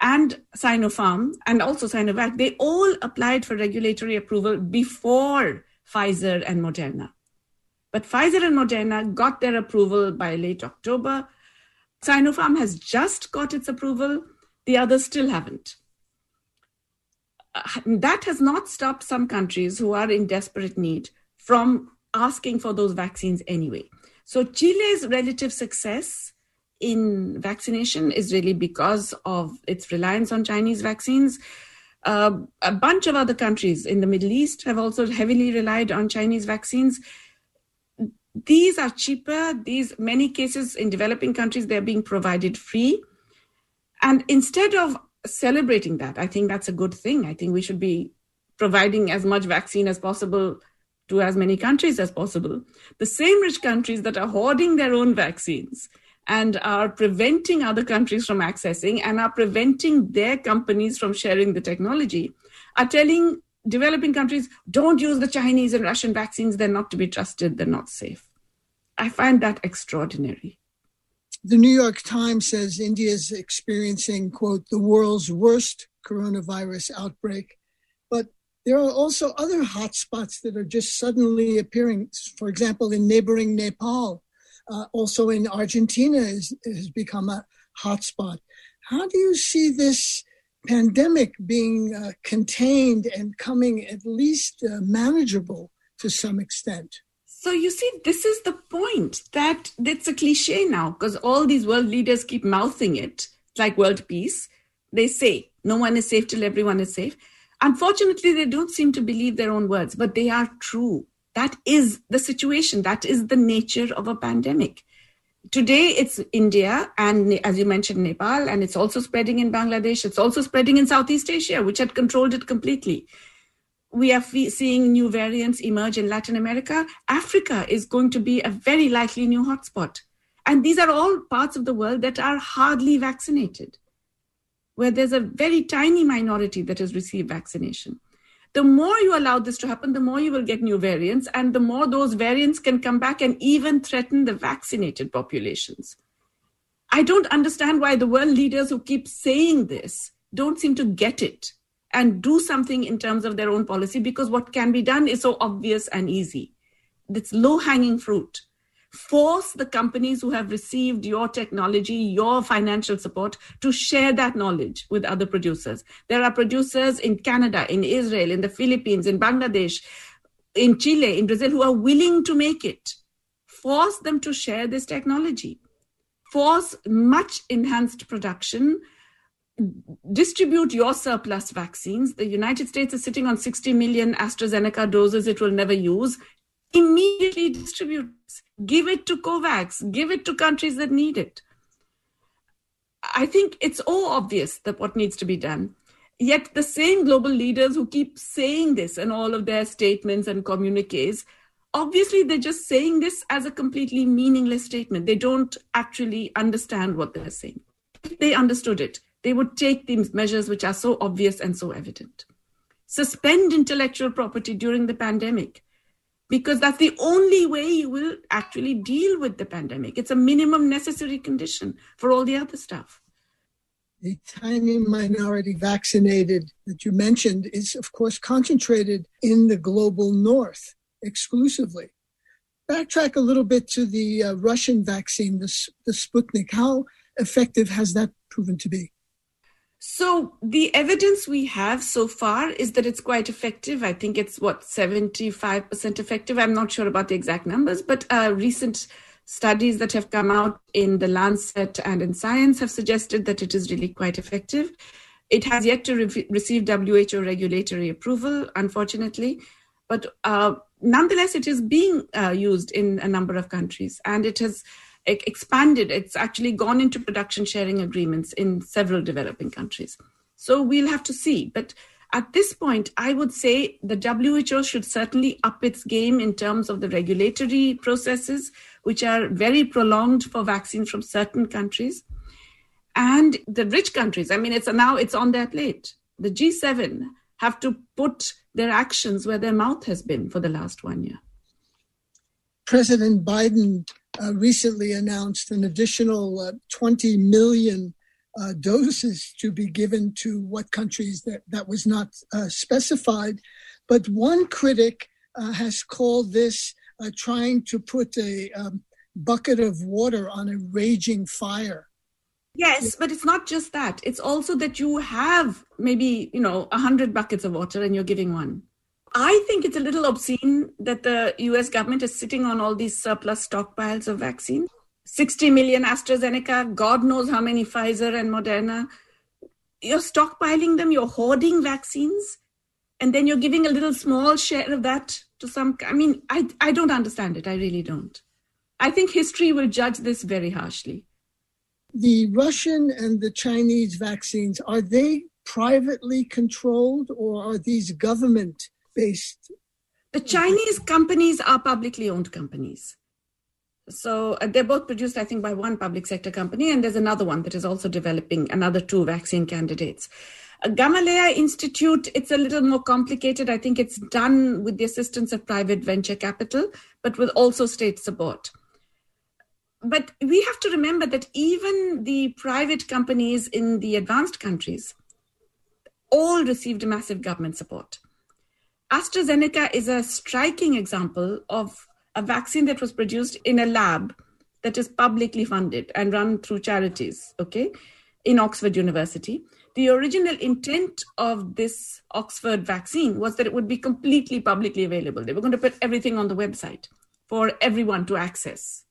and Sinopharm and also Sinovac, they all applied for regulatory approval before Pfizer and Moderna. But Pfizer and Moderna got their approval by late October. Sinopharm has just got its approval, the others still haven't. Uh, that has not stopped some countries who are in desperate need from asking for those vaccines anyway. So Chile's relative success in vaccination is really because of its reliance on Chinese vaccines. Uh, a bunch of other countries in the Middle East have also heavily relied on Chinese vaccines. These are cheaper. These many cases in developing countries they're being provided free, and instead of celebrating that. I think that's a good thing. I think we should be providing as much vaccine as possible to as many countries as possible. The same rich countries that are hoarding their own vaccines and are preventing other countries from accessing and are preventing their companies from sharing the technology are telling developing countries don't use the Chinese and Russian vaccines, they're not to be trusted, they're not safe. I find that extraordinary. The New York Times says India is experiencing, quote, the world's worst coronavirus outbreak. But there are also other hotspots that are just suddenly appearing. For example, in neighboring Nepal, uh, also in Argentina is, has become a hotspot. How do you see this pandemic being uh, contained and coming at least uh, manageable to some extent? So you see, this is the point that it's a cliche now because all these world leaders keep mouthing it like world peace. They say no one is safe till everyone is safe. Unfortunately, they don't seem to believe their own words, but they are true. That is the situation. That is the nature of a pandemic. Today, it's India and, as you mentioned, Nepal, and it's also spreading in Bangladesh. It's also spreading in Southeast Asia, which had controlled it completely we are seeing new variants emerge in Latin America. Africa is going to be a very likely new hotspot. And these are all parts of the world that are hardly vaccinated, where there's a very tiny minority that has received vaccination. The more you allow this to happen, the more you will get new variants, and the more those variants can come back and even threaten the vaccinated populations. I don't understand why the world leaders who keep saying this don't seem to get it and do something in terms of their own policy because what can be done is so obvious and easy. It's low hanging fruit. Force the companies who have received your technology, your financial support to share that knowledge with other producers. There are producers in Canada, in Israel, in the Philippines, in Bangladesh, in Chile, in Brazil who are willing to make it. Force them to share this technology. Force much enhanced production distribute your surplus vaccines. The United States is sitting on 60 million AstraZeneca doses it will never use. Immediately distribute. Give it to COVAX. Give it to countries that need it. I think it's all obvious that what needs to be done. Yet the same global leaders who keep saying this in all of their statements and communiques, obviously they're just saying this as a completely meaningless statement. They don't actually understand what they're saying. If they understood it, they would take these measures which are so obvious and so evident. Suspend intellectual property during the pandemic, because that's the only way you will actually deal with the pandemic. It's a minimum necessary condition for all the other stuff. The tiny minority vaccinated that you mentioned is, of course, concentrated in the global north exclusively. Backtrack a little bit to the uh, Russian vaccine, the, the Sputnik. How effective has that proven to be? So the evidence we have so far is that it's quite effective. I think it's what 75% effective. I'm not sure about the exact numbers, but uh, recent studies that have come out in the Lancet and in Science have suggested that it is really quite effective. It has yet to re- receive WHO regulatory approval, unfortunately, but uh, nonetheless, it is being uh, used in a number of countries, and it has expanded. It's actually gone into production sharing agreements in several developing countries. So we'll have to see. But at this point, I would say the WHO should certainly up its game in terms of the regulatory processes, which are very prolonged for vaccines from certain countries. And the rich countries, I mean, it's now it's on their plate. The G7 have to put their actions where their mouth has been for the last one year. President Biden uh, recently announced an additional uh, 20 million uh, doses to be given to what countries that, that was not uh, specified. But one critic uh, has called this uh, trying to put a um, bucket of water on a raging fire. Yes, but it's not just that. It's also that you have maybe, you know, a hundred buckets of water and you're giving one. I think it's a little obscene that the US government is sitting on all these surplus stockpiles of vaccine. 60 million AstraZeneca, God knows how many Pfizer and Moderna. You're stockpiling them, you're hoarding vaccines, and then you're giving a little small share of that to some. I mean, I, I don't understand it. I really don't. I think history will judge this very harshly. The Russian and the Chinese vaccines, are they privately controlled or are these government based? The Chinese companies are publicly owned companies. So uh, they're both produced, I think, by one public sector company, and there's another one that is also developing another two vaccine candidates. Uh, Gamaleya Institute, it's a little more complicated. I think it's done with the assistance of private venture capital, but with also state support. But we have to remember that even the private companies in the advanced countries all received massive government support. AstraZeneca is a striking example of a vaccine that was produced in a lab that is publicly funded and run through charities, okay, in Oxford University. The original intent of this Oxford vaccine was that it would be completely publicly available. They were going to put everything on the website for everyone to access.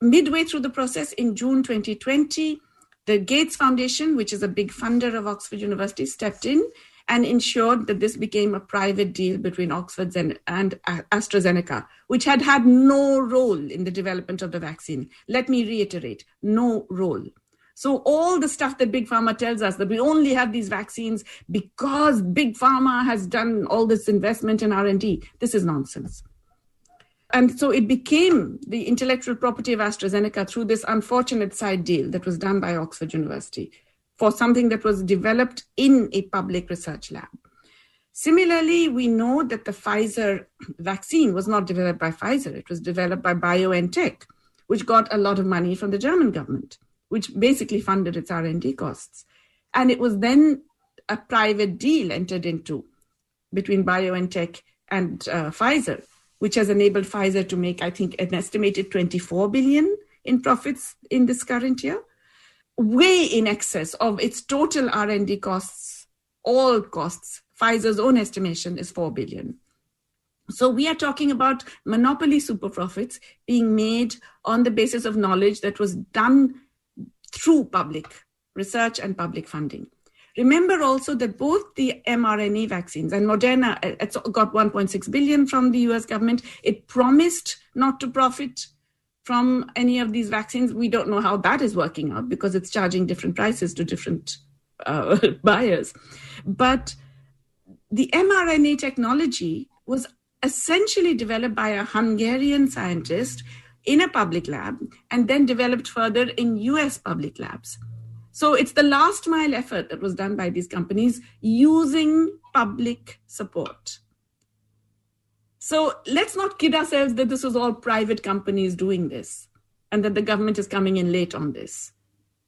Midway through the process in June 2020, the Gates Foundation, which is a big funder of Oxford University, stepped in and ensured that this became a private deal between Oxford and, AstraZeneca, which had had no role in the development of the vaccine. Let me reiterate, no role. So all the stuff that big pharma tells us that we only have these vaccines because big pharma has done all this investment in R&D, this is nonsense. And so it became the intellectual property of AstraZeneca through this unfortunate side deal that was done by Oxford University for something that was developed in a public research lab. Similarly, we know that the Pfizer vaccine was not developed by Pfizer, it was developed by BioNTech, which got a lot of money from the German government, which basically funded its R&D costs. And it was then a private deal entered into between BioNTech and uh, Pfizer, which has enabled Pfizer to make, I think, an estimated 24 billion in profits in this current year way in excess of its total R&D costs, all costs. Pfizer's own estimation is 4 billion. So we are talking about monopoly super profits being made on the basis of knowledge that was done through public research and public funding. Remember also that both the mRNA vaccines and Moderna uh, it's got 1.6 billion from the US government. It promised not to profit from any of these vaccines. We don't know how that is working out because it's charging different prices to different uh, buyers. But the mRNA technology was essentially developed by a Hungarian scientist in a public lab and then developed further in US public labs. So it's the last mile effort that was done by these companies using public support. So let's not kid ourselves that this was all private companies doing this and that the government is coming in late on this.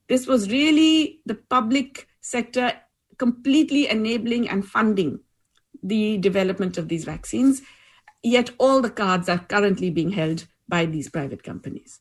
This was really the public sector completely enabling and funding the development of these vaccines. Yet all the cards are currently being held by these private companies.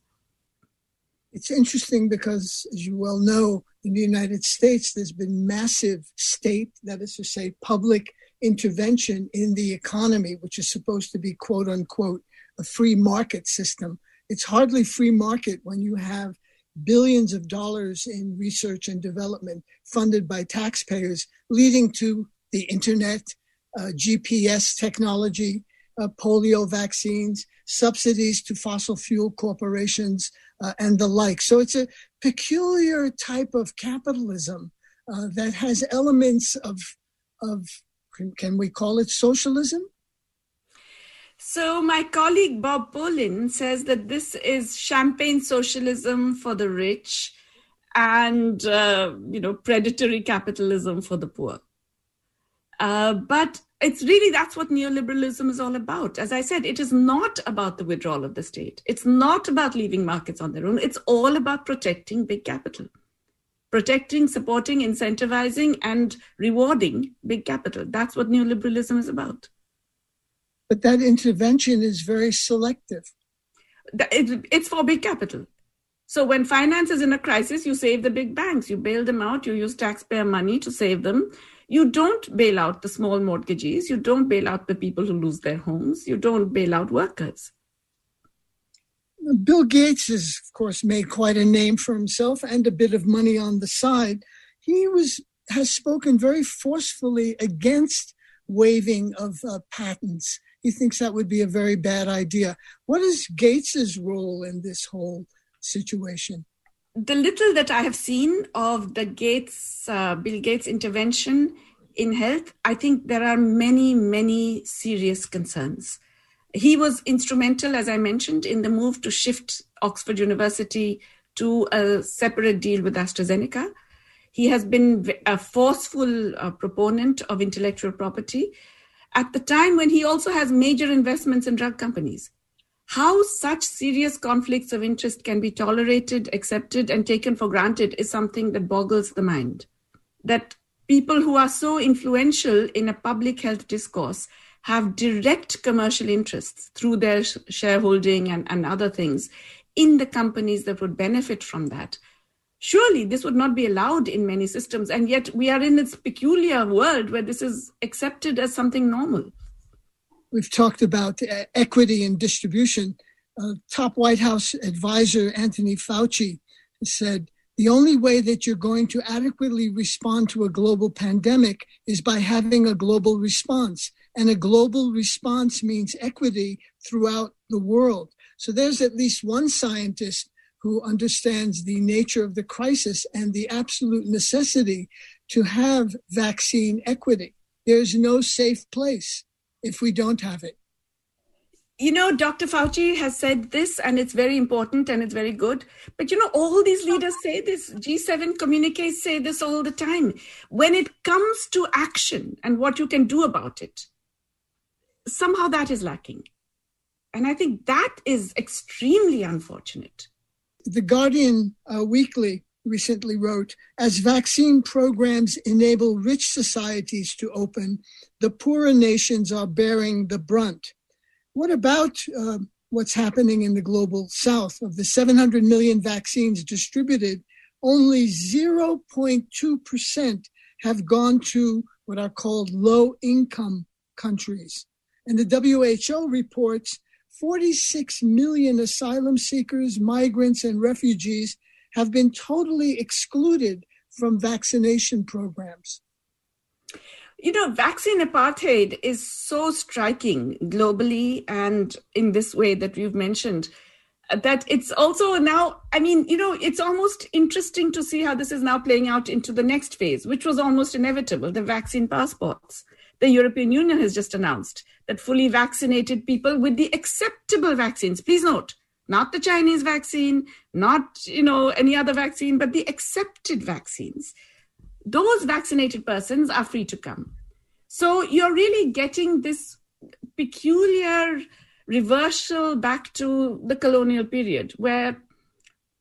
It's interesting because, as you well know, in the United States, there's been massive state, that is to say, public intervention in the economy, which is supposed to be quote unquote a free market system. It's hardly free market when you have billions of dollars in research and development funded by taxpayers, leading to the internet, uh, GPS technology, uh, polio vaccines, subsidies to fossil fuel corporations, uh, and the like. So it's a peculiar type of capitalism uh, that has elements of, of can, we call it socialism? So, my colleague Bob Pollin says that this is champagne socialism for the rich and, uh, you know, predatory capitalism for the poor. Uh, but it's really that's what neoliberalism is all about. As I said, it is not about the withdrawal of the state. It's not about leaving markets on their own. It's all about protecting big capital, protecting, supporting, incentivizing, and rewarding big capital. That's what neoliberalism is about. But that intervention is very selective. It's for big capital. So when finance is in a crisis, you save the big banks, you bail them out, you use taxpayer money to save them. You don't bail out the small mortgagees, you don't bail out the people who lose their homes, you don't bail out workers. Bill Gates has, of course, made quite a name for himself and a bit of money on the side. He was has spoken very forcefully against waiving of uh, patents he thinks that would be a very bad idea. What is Gates's role in this whole situation? The little that I have seen of the Gates, uh, Bill Gates intervention in health, I think there are many, many serious concerns. He was instrumental, as I mentioned, in the move to shift Oxford University to a separate deal with AstraZeneca. He has been a forceful uh, proponent of intellectual property at the time when he also has major investments in drug companies. How such serious conflicts of interest can be tolerated, accepted, and taken for granted is something that boggles the mind. That people who are so influential in a public health discourse have direct commercial interests through their shareholding and, and other things in the companies that would benefit from that. Surely this would not be allowed in many systems and yet we are in this peculiar world where this is accepted as something normal. We've talked about uh, equity and distribution. Uh, top white house advisor anthony fauci said the only way that you're going to adequately respond to a global pandemic is by having a global response and a global response means equity throughout the world so there's at least one scientist who understands the nature of the crisis and the absolute necessity to have vaccine equity. There's no safe place if we don't have it. You know, Dr. Fauci has said this, and it's very important and it's very good. But you know, all these leaders say this, G7 communiques say this all the time. When it comes to action and what you can do about it, somehow that is lacking. And I think that is extremely unfortunate. The Guardian uh, Weekly recently wrote As vaccine programs enable rich societies to open, the poorer nations are bearing the brunt. What about uh, what's happening in the global south? Of the 700 million vaccines distributed, only 0.2% have gone to what are called low income countries. And the WHO reports 46 million asylum seekers, migrants, and refugees have been totally excluded from vaccination programs. You know, vaccine apartheid is so striking globally and in this way that we've mentioned uh, that it's also now, I mean, you know, it's almost interesting to see how this is now playing out into the next phase, which was almost inevitable the vaccine passports the European Union has just announced that fully vaccinated people with the acceptable vaccines, please note, not the Chinese vaccine, not you know any other vaccine, but the accepted vaccines, those vaccinated persons are free to come. So you're really getting this peculiar reversal back to the colonial period where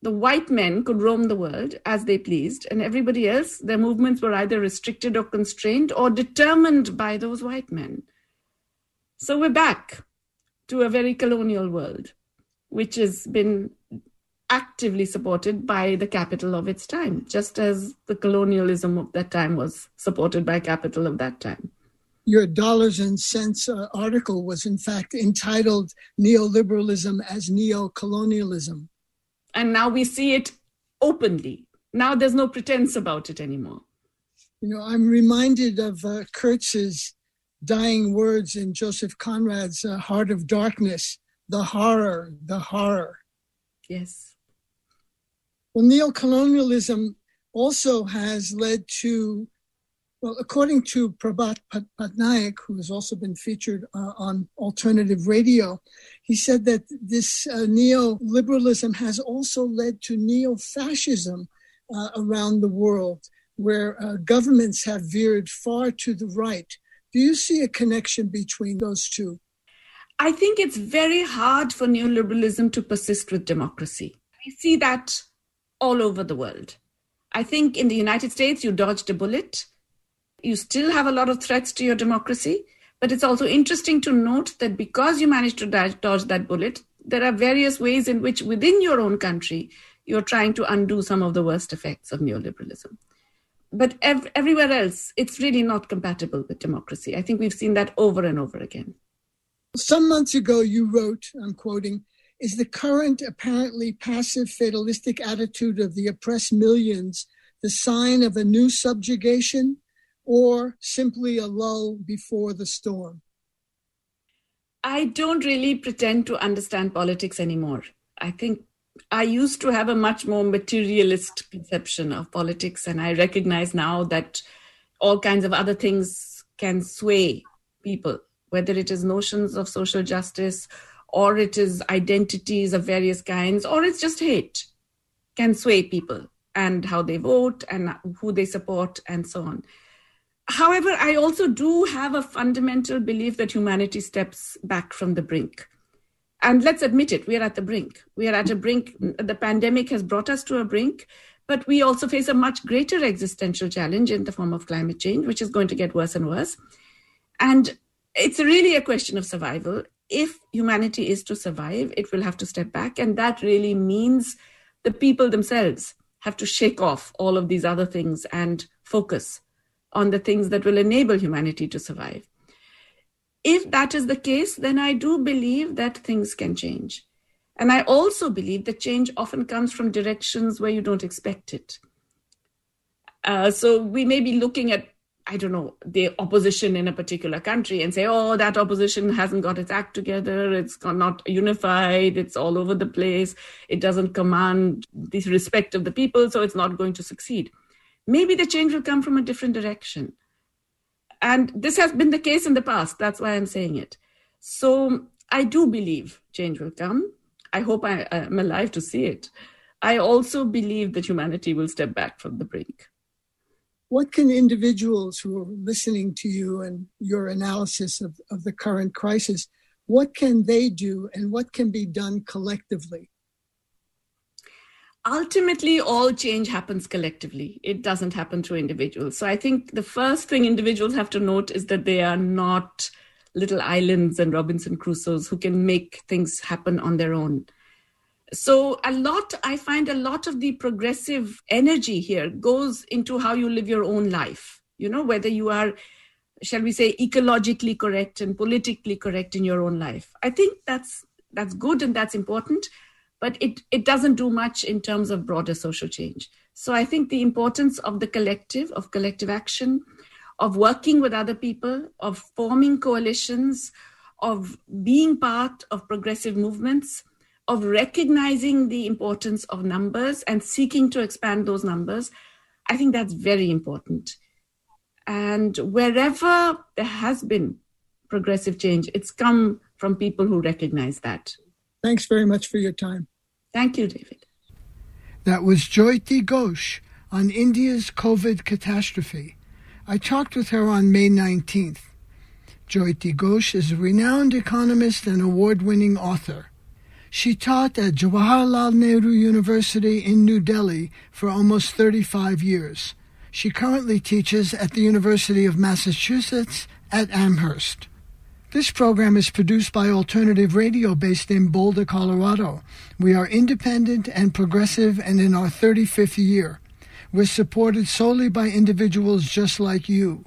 the white men could roam the world as they pleased, and everybody else, their movements were either restricted or constrained or determined by those white men. So we're back to a very colonial world, which has been actively supported by the capital of its time, just as the colonialism of that time was supported by capital of that time. Your Dollars and Sense uh, article was, in fact, entitled Neoliberalism as Neo-Colonialism. And now we see it openly. Now there's no pretense about it anymore. You know, I'm reminded of uh, Kurtz's dying words in Joseph Conrad's uh, Heart of Darkness the horror, the horror. Yes. Well, neocolonialism also has led to, well, according to Prabhat Patnaik, who has also been featured uh, on alternative radio, he said that this uh, neoliberalism has also led to neo fascism uh, around the world, where uh, governments have veered far to the right. Do you see a connection between those two? I think it's very hard for neoliberalism to persist with democracy. We see that all over the world. I think in the United States, you dodged a bullet. You still have a lot of threats to your democracy. But it's also interesting to note that because you managed to dodge that bullet, there are various ways in which within your own country, you're trying to undo some of the worst effects of neoliberalism. But ev- everywhere else, it's really not compatible with democracy. I think we've seen that over and over again. Some months ago, you wrote, I'm quoting, is the current apparently passive fatalistic attitude of the oppressed millions the sign of a new subjugation or simply a lull before the storm? I don't really pretend to understand politics anymore. I think I used to have a much more materialist conception of politics, and I recognize now that all kinds of other things can sway people whether it is notions of social justice or it is identities of various kinds or it's just hate can sway people and how they vote and who they support and so on. However, I also do have a fundamental belief that humanity steps back from the brink. And let's admit it, we are at the brink. We are at a brink. The pandemic has brought us to a brink, but we also face a much greater existential challenge in the form of climate change, which is going to get worse and worse. And it's really a question of survival. If humanity is to survive, it will have to step back. And that really means the people themselves have to shake off all of these other things and focus on the things that will enable humanity to survive. If that is the case, then I do believe that things can change. And I also believe that change often comes from directions where you don't expect it. Uh, so we may be looking at I don't know, the opposition in a particular country and say, oh, that opposition hasn't got its act together, it's not unified, it's all over the place, it doesn't command the respect of the people, so it's not going to succeed. Maybe the change will come from a different direction. And this has been the case in the past. That's why I'm saying it. So I do believe change will come. I hope I am alive to see it. I also believe that humanity will step back from the brink what can individuals who are listening to you and your analysis of, of the current crisis, what can they do and what can be done collectively? Ultimately, all change happens collectively. It doesn't happen through individuals. So I think the first thing individuals have to note is that they are not little islands and Robinson Crusoes who can make things happen on their own so a lot i find a lot of the progressive energy here goes into how you live your own life you know whether you are shall we say ecologically correct and politically correct in your own life i think that's that's good and that's important but it it doesn't do much in terms of broader social change so i think the importance of the collective of collective action of working with other people of forming coalitions of being part of progressive movements of recognizing the importance of numbers and seeking to expand those numbers, I think that's very important. And wherever there has been progressive change, it's come from people who recognize that. Thanks very much for your time. Thank you, David. That was Jayati Ghosh on India's COVID catastrophe. I talked with her on May 19th. Jayati Ghosh is a renowned economist and award winning author. She taught at Jawaharlal Nehru University in New Delhi for almost 35 years. She currently teaches at the University of Massachusetts at Amherst. This program is produced by Alternative Radio based in Boulder, Colorado. We are independent and progressive and in our 35th year. We're supported solely by individuals just like you.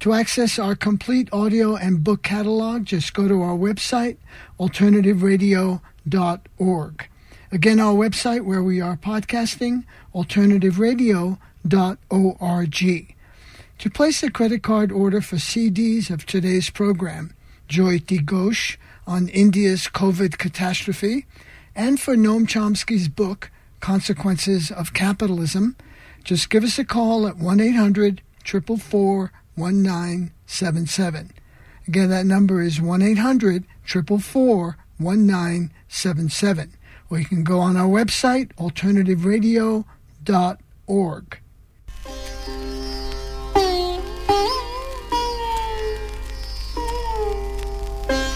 To access our complete audio and book catalog, just go to our website, alternativeradio.org. Again, our website where we are podcasting, alternativeradio.org. To place a credit card order for CDs of today's program, Jayati Ghosh on India's COVID catastrophe, and for Noam Chomsky's book, Consequences of Capitalism, just give us a call at 1 800 444 1977. Again, that number is 1 800 444 1977. Or you can go on our website, alternativeradio.org.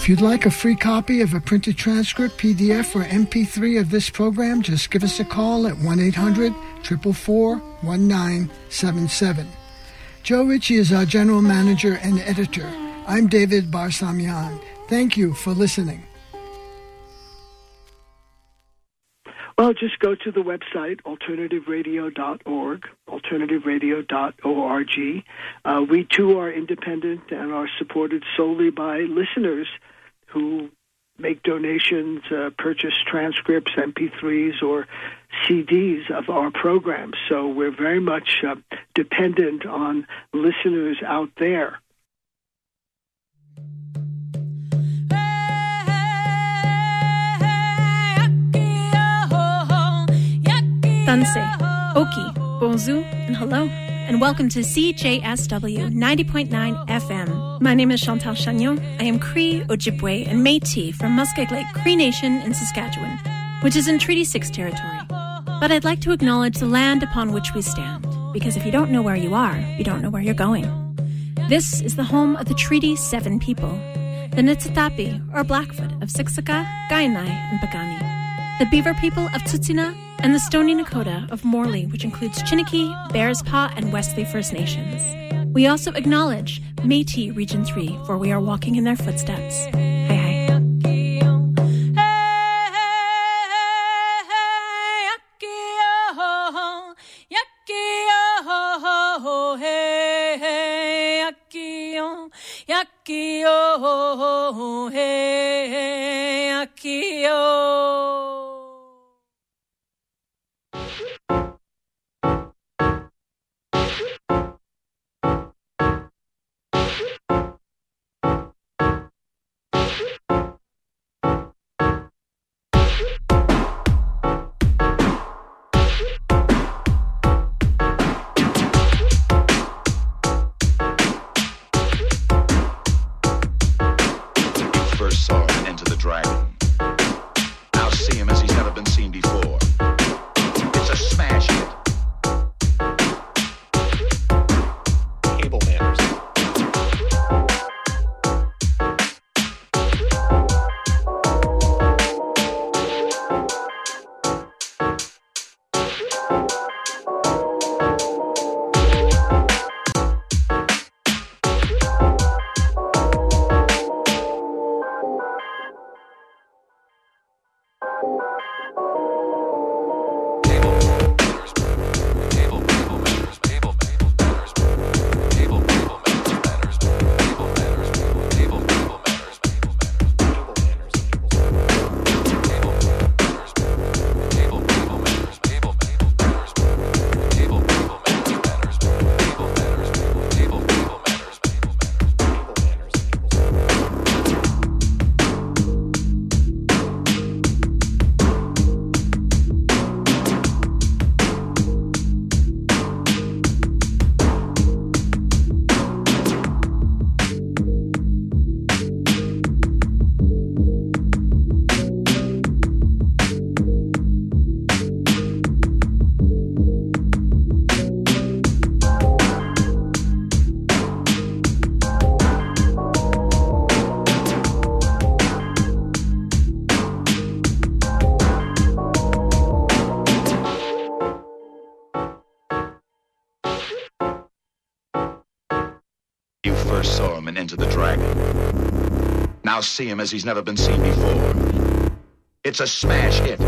If you'd like a free copy of a printed transcript, PDF, or MP3 of this program, just give us a call at 1 800 444 1977. Joe Ritchie is our general manager and editor. I'm David Barsamian. Thank you for listening. Well, just go to the website, alternativeradio.org, alternativeradio.org. Uh, we too are independent and are supported solely by listeners who make donations, uh, purchase transcripts, MP3s, or CDs of our programs. So we're very much uh, dependent on listeners out there. Tanse, Oki, Bonjour, and hello, and welcome to CJSW 90.9 FM. My name is Chantal Chagnon. I am Cree, Ojibwe, and Métis from Muskeg Lake Cree Nation in Saskatchewan, which is in Treaty 6 territory. But I'd like to acknowledge the land upon which we stand, because if you don't know where you are, you don't know where you're going. This is the home of the Treaty 7 people, the Nitsitapi, or Blackfoot, of Siksika, Kainai, and Piikani the Beaver people of Tsuut'ina, and the Stoney Nakoda of Morley, which includes Chiniki, Bearspaw, and Wesley First Nations. We also acknowledge Métis Region 3, for we are walking in their footsteps. See him as he's never been seen before. It's a smash hit.